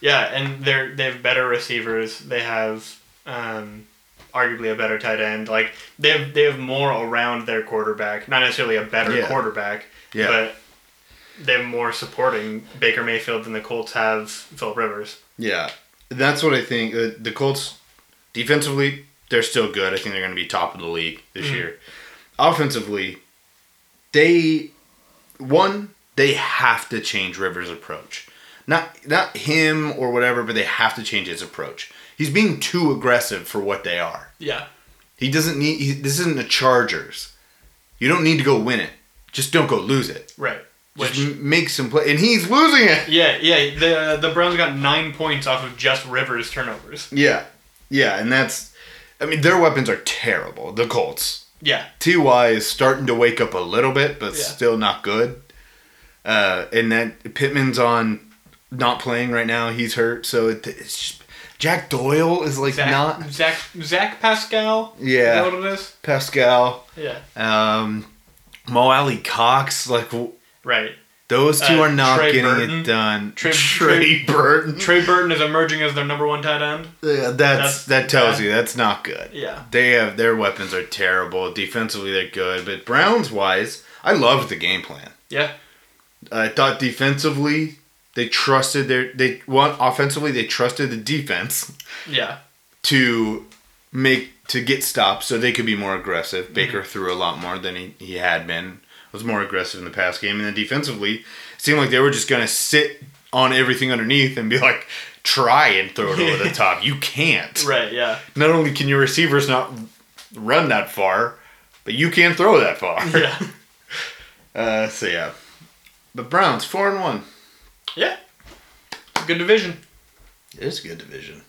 Yeah, and they're they have better receivers. They have um, arguably a better tight end. Like they have they have more around their quarterback. Not necessarily a better Yeah. quarterback, Yeah. but they have more supporting Baker Mayfield than the Colts have Philip Rivers. Yeah, that's what I think. Uh, the Colts, defensively, they're still good. I think they're going to be top of the league this Mm-hmm. year. Offensively, they one they have to change Rivers' approach. Not not him or whatever, but they have to change his approach. He's being too aggressive for what they are. Yeah. He doesn't need. He, this isn't the Chargers. You don't need to go win it. Just don't go lose it. Right. Which m- make some play, and he's losing it. yeah, yeah, the the Browns got 9 points off of just Rivers turnovers. Yeah, yeah, and that's. I mean, their weapons are terrible. The Colts. Yeah. Ty is starting to wake up a little bit, but Yeah. still not good. Uh, and that Pittman's on not playing right now. He's hurt, so it, it's just, Jack Doyle is like Zach, not Zach Zach Pascal? Yeah. Is that what it is? Pascal. Yeah. Um, Mo Alie-Cox, like Right. those two Uh, are not Trey getting Burton. it done. Trey- Trey Burton. Trey Burton is emerging as their number one tight end. Yeah, that's, That's that tells bad. you that's not good. Yeah. They have their weapons are terrible. Defensively, they're good, but Browns wise, I loved the game plan. Yeah. I thought defensively they trusted their they one offensively they trusted the defense Yeah. to make to get stops so they could be more aggressive. Baker threw a lot more than he, he had been. Was more aggressive in the past game, and then defensively, it seemed like they were just gonna sit on everything underneath and be like, try and throw it over the top. You can't. Right, yeah. Not only can your receivers not run that far, but you can't throw that far. Yeah. Uh, so yeah, the Browns four and one. yeah. Good division. It is a good division.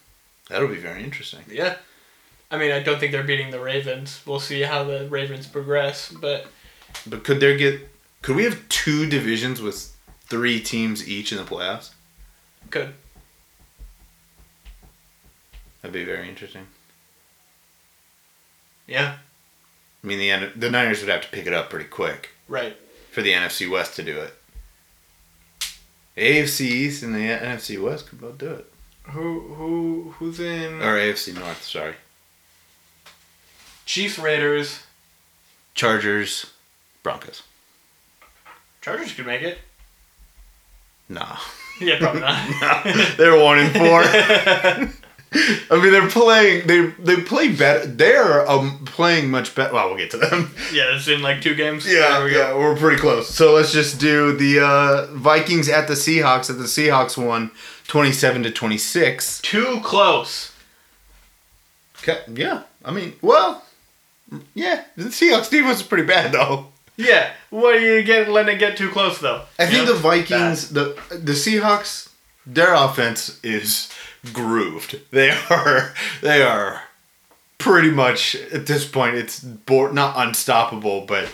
That'll be very interesting. Yeah. I mean, I don't think they're beating the Ravens. We'll see how the Ravens progress, but But could there get? Could we have two divisions with three teams each in the playoffs? good. That'd be very interesting. Yeah. I mean, the the Niners would have to pick it up pretty quick Right. for the NFC West to do it. AFC East and the NFC West could both do it, Who who who's in or AFC North. Sorry, Chiefs Raiders? Chargers, Broncos. Chargers could make it. Nah, Yeah, probably not. nah, they're one and four. I mean, they're playing. They they play better. They're um, playing much better. Well, we'll get to them. yeah, it's in like two games. Yeah, we yeah, we're pretty close. So let's just do the uh, Vikings at the Seahawks. At the Seahawks won twenty-seven to twenty-six. Too close. Okay, yeah, I mean, well, yeah, the Seahawks defense is pretty bad though. Yeah. What are you get letting it get too close though? I think Yeah? the Vikings, the the Seahawks, their offense is grooved. They are they are pretty much at this point. It's board, not unstoppable, but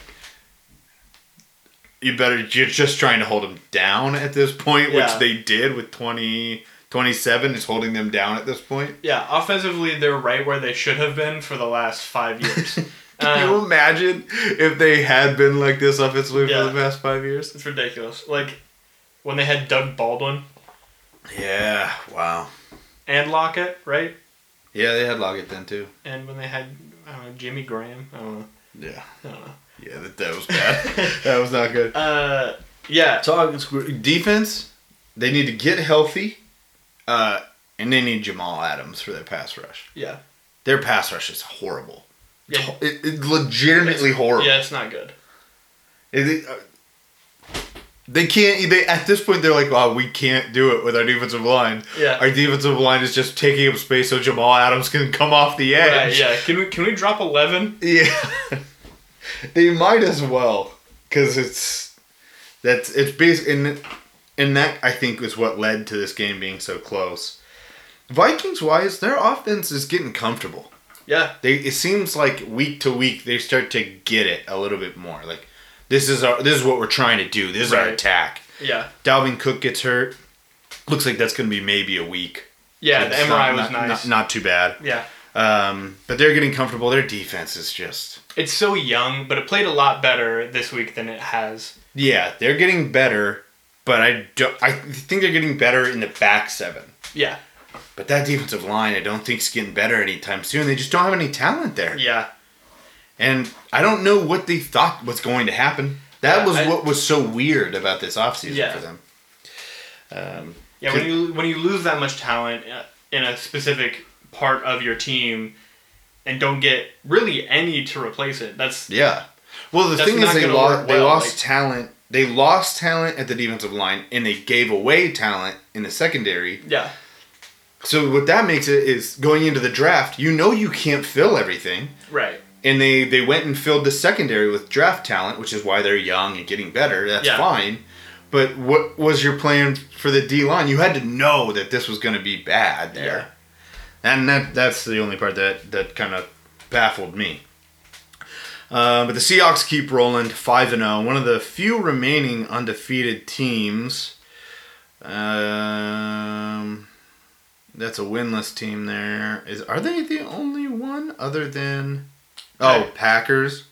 you better you're just trying to hold them down at this point, Yeah. which they did with 20, 27 is holding them down at this point. Yeah, offensively they're right where they should have been for the last five years. Can you Um, imagine if they had been like this offensively Yeah. for the past five years? it's ridiculous. Like when they had Doug Baldwin Yeah, wow. and Lockett, right? Yeah, they had Lockett then too. And when they had I don't know, Jimmy Graham. I don't know. Yeah. I don't know. Yeah, that, that was bad. that was not good. Uh, yeah. Talking defense, they need to get healthy, uh, and they need Jamal Adams for their pass rush. Yeah. Their pass rush is horrible. Yeah. It, it's legitimately horrible. Yeah, it's not good. It- it, uh, they can't. They at this point they're like, "Oh, we can't do it with our defensive line. Yeah. Our defensive line is just taking up space so Jamal Adams can come off the edge." Right, yeah. Can we can we drop eleven? Yeah, they might as well because it's that's it's based in and that I think is what led to this game being so close. Vikings wise, their offense is getting comfortable. Yeah. They it seems like week to week they start to get it a little bit more. Like this is our this is what we're trying to do. This is our attack. Yeah. Dalvin Cook gets hurt. Looks like that's going to be maybe a week. Yeah. The MRI not- was not- nice. Not, not too bad. yeah. Um, but they're getting comfortable. Their defense is just It's so young, but it played a lot better this week than it has. Yeah, they're getting better, but I don't. I think they're getting better in the back seven. Yeah. But that defensive line, I don't think is getting better anytime soon. They just don't have any talent there, Yeah. and I don't know what they thought was going to happen. That Yeah, was I- what was so weird about this offseason Yeah. for them. Um, Yeah, when you when you lose that much talent uh, in a specific part of your team and don't get really any to replace it, that's yeah. Well, the thing is, they lost. work They lost like- talent. They lost talent at the defensive line, and they gave away talent in the secondary. yeah, So what that makes it is going into the draft, you know you can't fill everything. right. and they they went and filled the secondary with draft talent, which is why they're young and getting better. That's Yeah. fine. But what was your plan for the D line? You had to know that this was going to be bad there, and that that's the only part that that kind of baffled me. Uh, but the Seahawks keep rolling five and zero. One of the few remaining undefeated teams. Um, that's a winless team. There is. Are they the only one other than? Oh. Packers.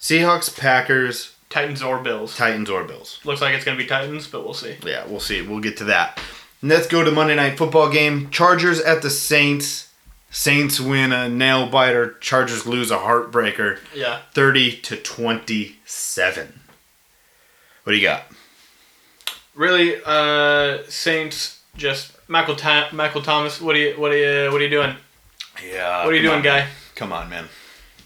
Seahawks, Packers, Titans or Bills. Titans, or Bills. Looks like it's gonna be Titans, but we'll see. Yeah, we'll see. We'll get to that. Let's go to Monday Night Football game. Chargers at the Saints. Saints win a nail biter. Chargers lose a heartbreaker. Yeah. 30 to 27. What do you got? Really, uh, Saints just Michael Ta- Michael Thomas. What are you what are you what are you doing? Yeah. What are you doing, guy? Come on, man.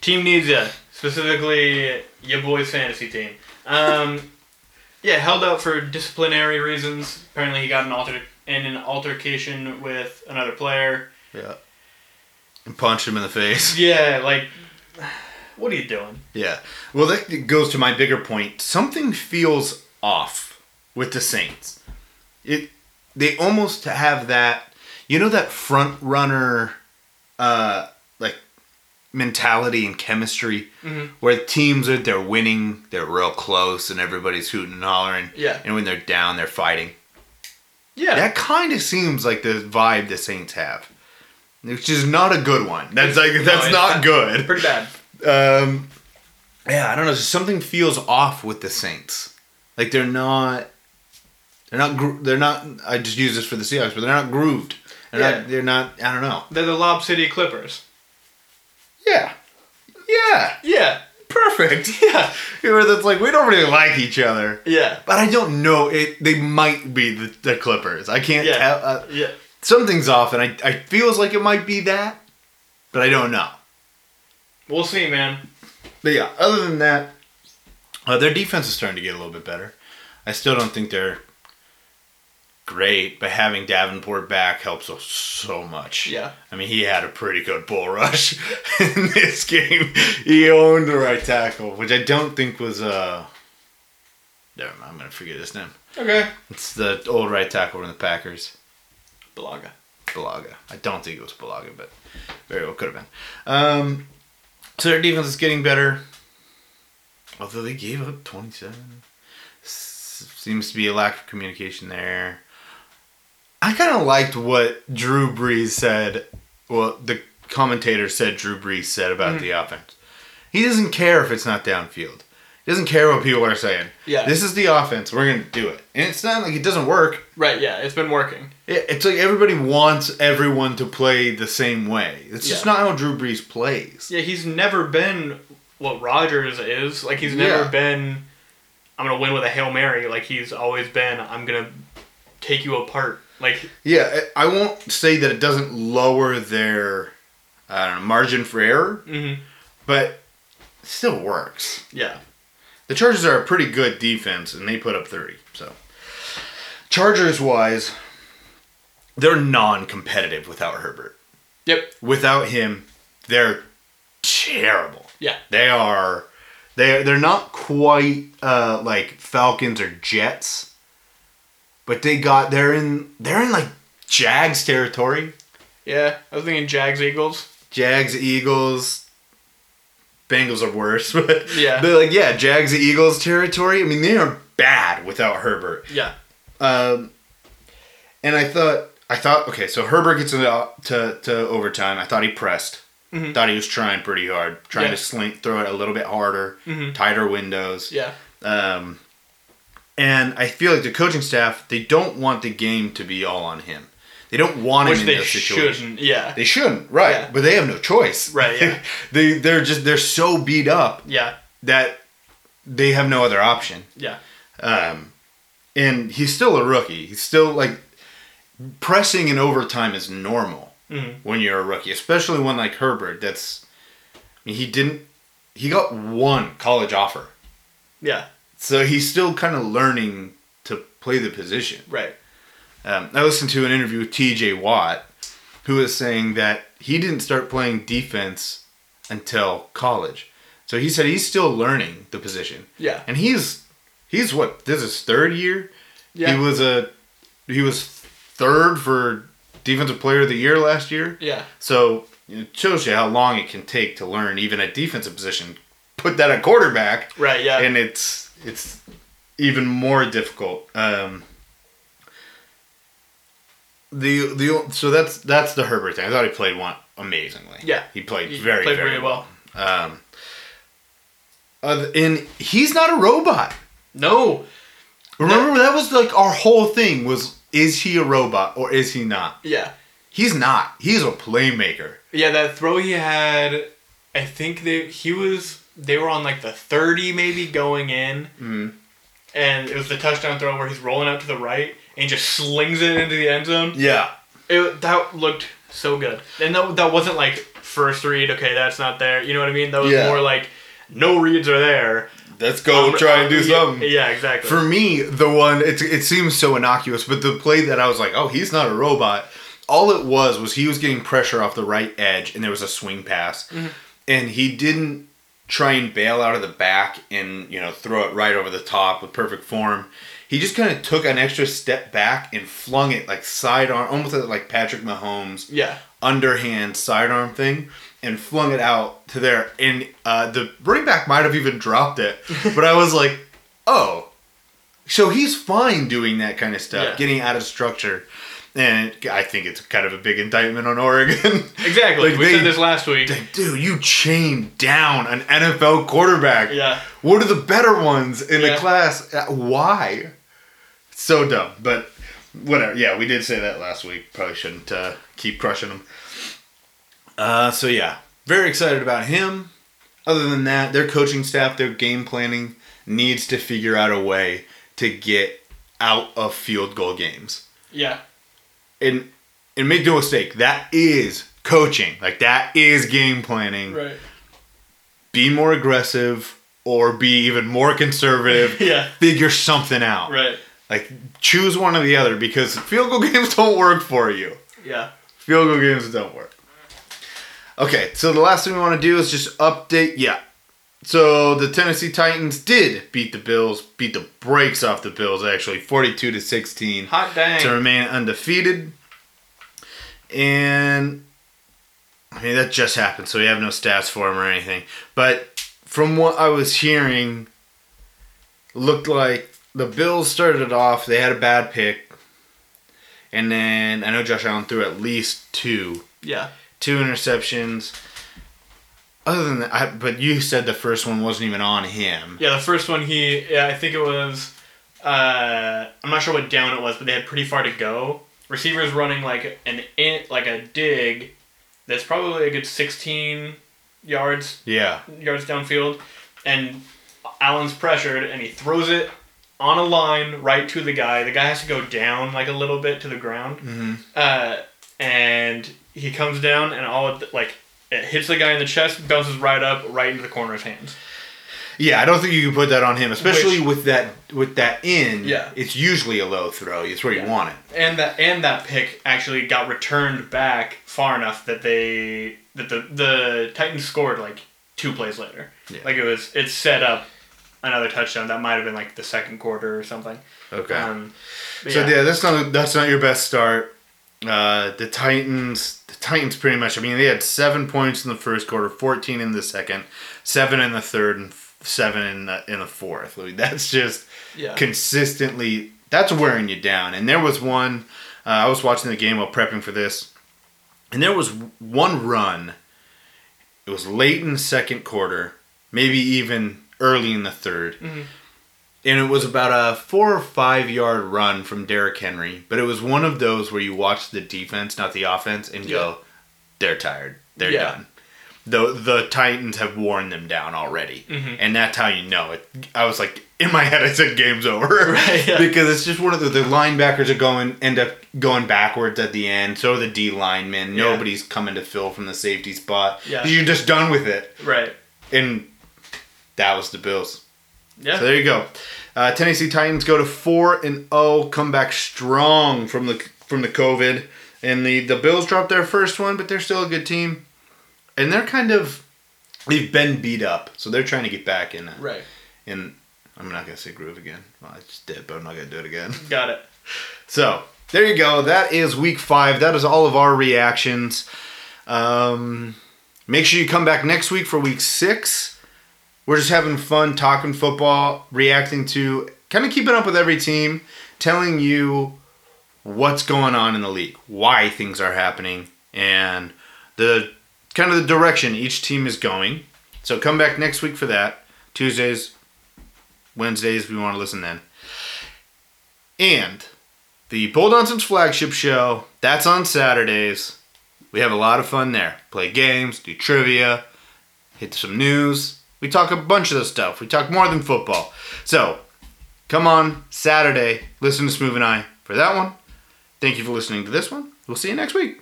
Team needs you, specifically your boys' fantasy team. Um, yeah, held out for disciplinary reasons. Apparently, he got an alter in an altercation with another player. Yeah. And punched him in the face. Yeah, like, what are you doing? Yeah. Well, that goes to my bigger point. Something feels off with the Saints. It they almost have that you know that front runner uh like mentality and chemistry Mhm. where teams are they're winning, they're real close and everybody's hooting and hollering. Yeah. And when they're down, they're fighting. Yeah, That kind of seems like the vibe the Saints have. Which is not a good one. That's like that's not good. pretty bad. Um, yeah, I don't know. Something feels off with the Saints. Like they're not. They're not. gro- They're not. I just use this for the Seahawks, but they're not grooved. They're Yeah. not. They're not. I don't know. They're the Lob City Clippers. Yeah. Yeah. Yeah, Perfect. yeah, You know, that's like we don't really like each other, yeah, but I don't know. It. They might be the, the Clippers. I can't Yeah. tell. Uh, yeah. something's off, and I. I feels like it might be that, but I don't know. We'll see, man. But yeah, other than that, uh, their defense is starting to get a little bit better. I still don't think they're great, but having Davenport back helps us so much. Yeah. I mean, he had a pretty good bull rush in this game. He owned the right tackle, which I don't think was uh. Never mind, I'm gonna forget his name. Okay. It's the old right tackle from the Packers, Bulaga. Bulaga. I don't think it was Bulaga, but very well could have been. Um, so their defense is getting better. Although they gave up 27. Seems to be a lack of communication there. I kind of liked what Drew Brees said. Well, the commentator said Drew Brees said about mm-hmm. the offense. He doesn't care if it's not downfield. He doesn't care what people are saying. Yeah. This is the offense. We're going to do it. And it's not like it doesn't work. Right. Yeah, it's been working. It- It's like everybody wants everyone to play the same way. It's just not how Drew Brees plays. Yeah, he's never been what Rodgers is. Like he's never Yeah. been. I'm gonna win with a hail mary. Like he's always been. I'm gonna take you apart. Like Yeah, I won't say that it doesn't lower their know, margin for error, mhm. but it still works. yeah, The Chargers are a pretty good defense, and they put up 30. So, Chargers wise, they're non-competitive without Herbert. yep, Without him, they're terrible. yeah, They are they they're not quite uh, like Falcons or Jets, but they got they're in they're in like Jags territory. yeah. I was thinking Jags Eagles. Jags Eagles. Bengals are worse, but Yeah. but like yeah, Jags Eagles territory. I mean, they are bad without Herbert. Yeah, Um, and I thought, I thought, okay, so Herbert gets into to, to overtime. I thought he pressed. Mhm. Thought he was trying pretty hard, trying Yeah. to slink, throw it a little bit harder, Mhm. tighter windows. yeah, Um, and I feel like the coaching staff they don't want the game to be all on him. They don't want which him in they those situations. shouldn't. Yeah, They shouldn't, right? Yeah. But they have no choice, Right, yeah. they they're just they're so beat up yeah, that they have no other option. Yeah. Um, and he's still a rookie. He's still like pressing in overtime is normal Mhm. when you're a rookie, especially one like Herbert. That's I mean, he didn't. He got one college offer, Yeah. So he's still kind of learning to play the position. Right. Um, I listened to an interview with T.J. Watt, who was saying that he didn't start playing defense until college. So he said he's still learning the position. Yeah. And he's he's what this is his third year. Yeah. He was a he was third for defensive player of the year last year. Yeah. So it shows you how long it can take to learn even a defensive position. Put that at quarterback, Right. Yeah. and it's it's even more difficult. Um, the the so that's that's the Herbert thing. I thought he played one amazingly. Yeah. he played He very played very really well. well. Um, other, and he's not a robot. no. Remember that was like our whole thing was is he a robot or is he not? Yeah. He's not. He's a playmaker. Yeah. That throw he had, I think they he was they were on like the thirty maybe going in, Mhm. and it was the touchdown throw where he's rolling out to the right and just slings it into the end zone. Yeah. It that looked so good, and that that wasn't like first read. Okay, that's not there. You know what I mean? That was Yeah. more like no reads are there. Let's go Um, try and do yeah, something. Yeah, exactly. For me, the one it it seems so innocuous, but the play that I was like, oh, he's not a robot. All it was was he was getting pressure off the right edge, and there was a swing pass, and he didn't try and bail out of the back and you know throw it right over the top with perfect form. He just kind of took an extra step back and flung it like sidearm, almost like Patrick Mahomes yeah, underhand sidearm thing and flung it out to there. And uh, the running back might have even dropped it, but I was like, oh, so he's fine doing that kind of stuff, Yeah. getting out of structure. And I think it's kind of a big indictment on Oregon. exactly. Like, we they- said this last week. Like, dude, you chained down an NFL quarterback. Yeah. One of the better ones in the class. Uh, Why? So dumb. But whatever. Yeah, we did say that last week. Probably shouldn't uh, keep crushing them. Uh, so yeah, very excited about him. Other than that, their coaching staff, their game planning needs to figure out a way to get out of field goal games Yeah, and and make no mistake, that is coaching. Like that is game planning. right. Be more aggressive or be even more conservative. Yeah. Figure something out. Right. Like choose one or the other because field goal games don't work for you. Yeah. Field goal games don't work. Okay, so the last thing we want to do is just update. Yeah. So the Tennessee Titans did beat the Bills, beat the brakes off the Bills actually, 42 to 16 Hot dang. to remain undefeated. And I mean that just happened, so we have no stats for him or anything. But from what I was hearing, looked like the Bills started off. They had a bad pick, and then I know Josh Allen threw at least two, Yeah. two interceptions. Other than that, I, but you said the first one wasn't even on him. Yeah, the first one he yeah, I think it was uh I'm not sure what down it was, but they had pretty far to go. Receivers running like an in, like a dig that's probably a good 16 yards Yeah, yards downfield and Allen's pressured and he throws it on a line right to the guy. The guy has to go down like a little bit to the ground. Mm-hmm. Uh, and he comes down and all of the, like it hits the guy in the chest, bounces right up, right into the corner of his hands. Yeah, I don't think you can put that on him, especially Which- with that with that in. Yeah. it's usually a low throw. It's where you want it. and that and that pick actually got returned back far enough that they that the the Titans scored like two plays later. Yeah. Like it was it set up another touchdown that might have been like the second quarter or something. Okay. Um, so yeah. yeah, that's not that's not your best start. Uh, the Titans, the Titans, pretty much. I mean, they had seven points in the first quarter, fourteen in the second, seven in the third, and seven in the in the fourth. Mean, that's just Yeah. consistently. That's wearing you down. And there was one. Uh, I was watching the game while prepping for this, and there was one run. It was late in the second quarter, maybe even early in the 3rd and it was about a four or five yard run from Derrick Henry. But it was one of those where you watch the defense, not the offense, and go, "They're tired. They're Yeah. done." the the Titans have worn them down already, Mm-hmm. and that's how you know it. I was like in my head, I said game's over Right, yeah. because it's just one of the, the linebackers are going end up going backwards at the end. So are the D linemen. Yeah. Nobody's coming to fill from the safety spot. Yeah. You're just done with it, Right. and that was the Bills. Yeah. So there you go. Uh, Tennessee Titans go to four and zero, come back strong from the from the COVID, and the the Bills dropped their first one, but they're still a good team, and they're kind of they've been beat up, so they're trying to get back in. right. In I'm not gonna say groove again. Well, I just did, but I'm not gonna do it again. Got it. So there you go. That is week five. That is all of our reactions. Um, make sure you come back next week for week six. We're just having fun talking football, reacting to, kind of keeping up with every team, telling you what's going on in the league, why things are happening, and the kind of the direction each team is going. So come back next week for that. Tuesdays, Wednesdays, we want to listen then. And the Bold Nonsense flagship show, that's on Saturdays. We have a lot of fun there. Play games, do trivia, hit some news. We talk a bunch of the stuff. We talk more than football. So, come on Saturday, listen to Smooth and I for that one. Thank you for listening to this one. We'll see you next week.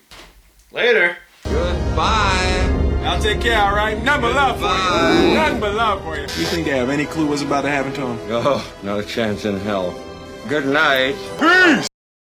Later. Goodbye. I'll take care, all right? Nothing but love for you. Nothing but love for you. You think they have any clue what's about to happen to him? Oh, not a chance in hell. Good night. Peace!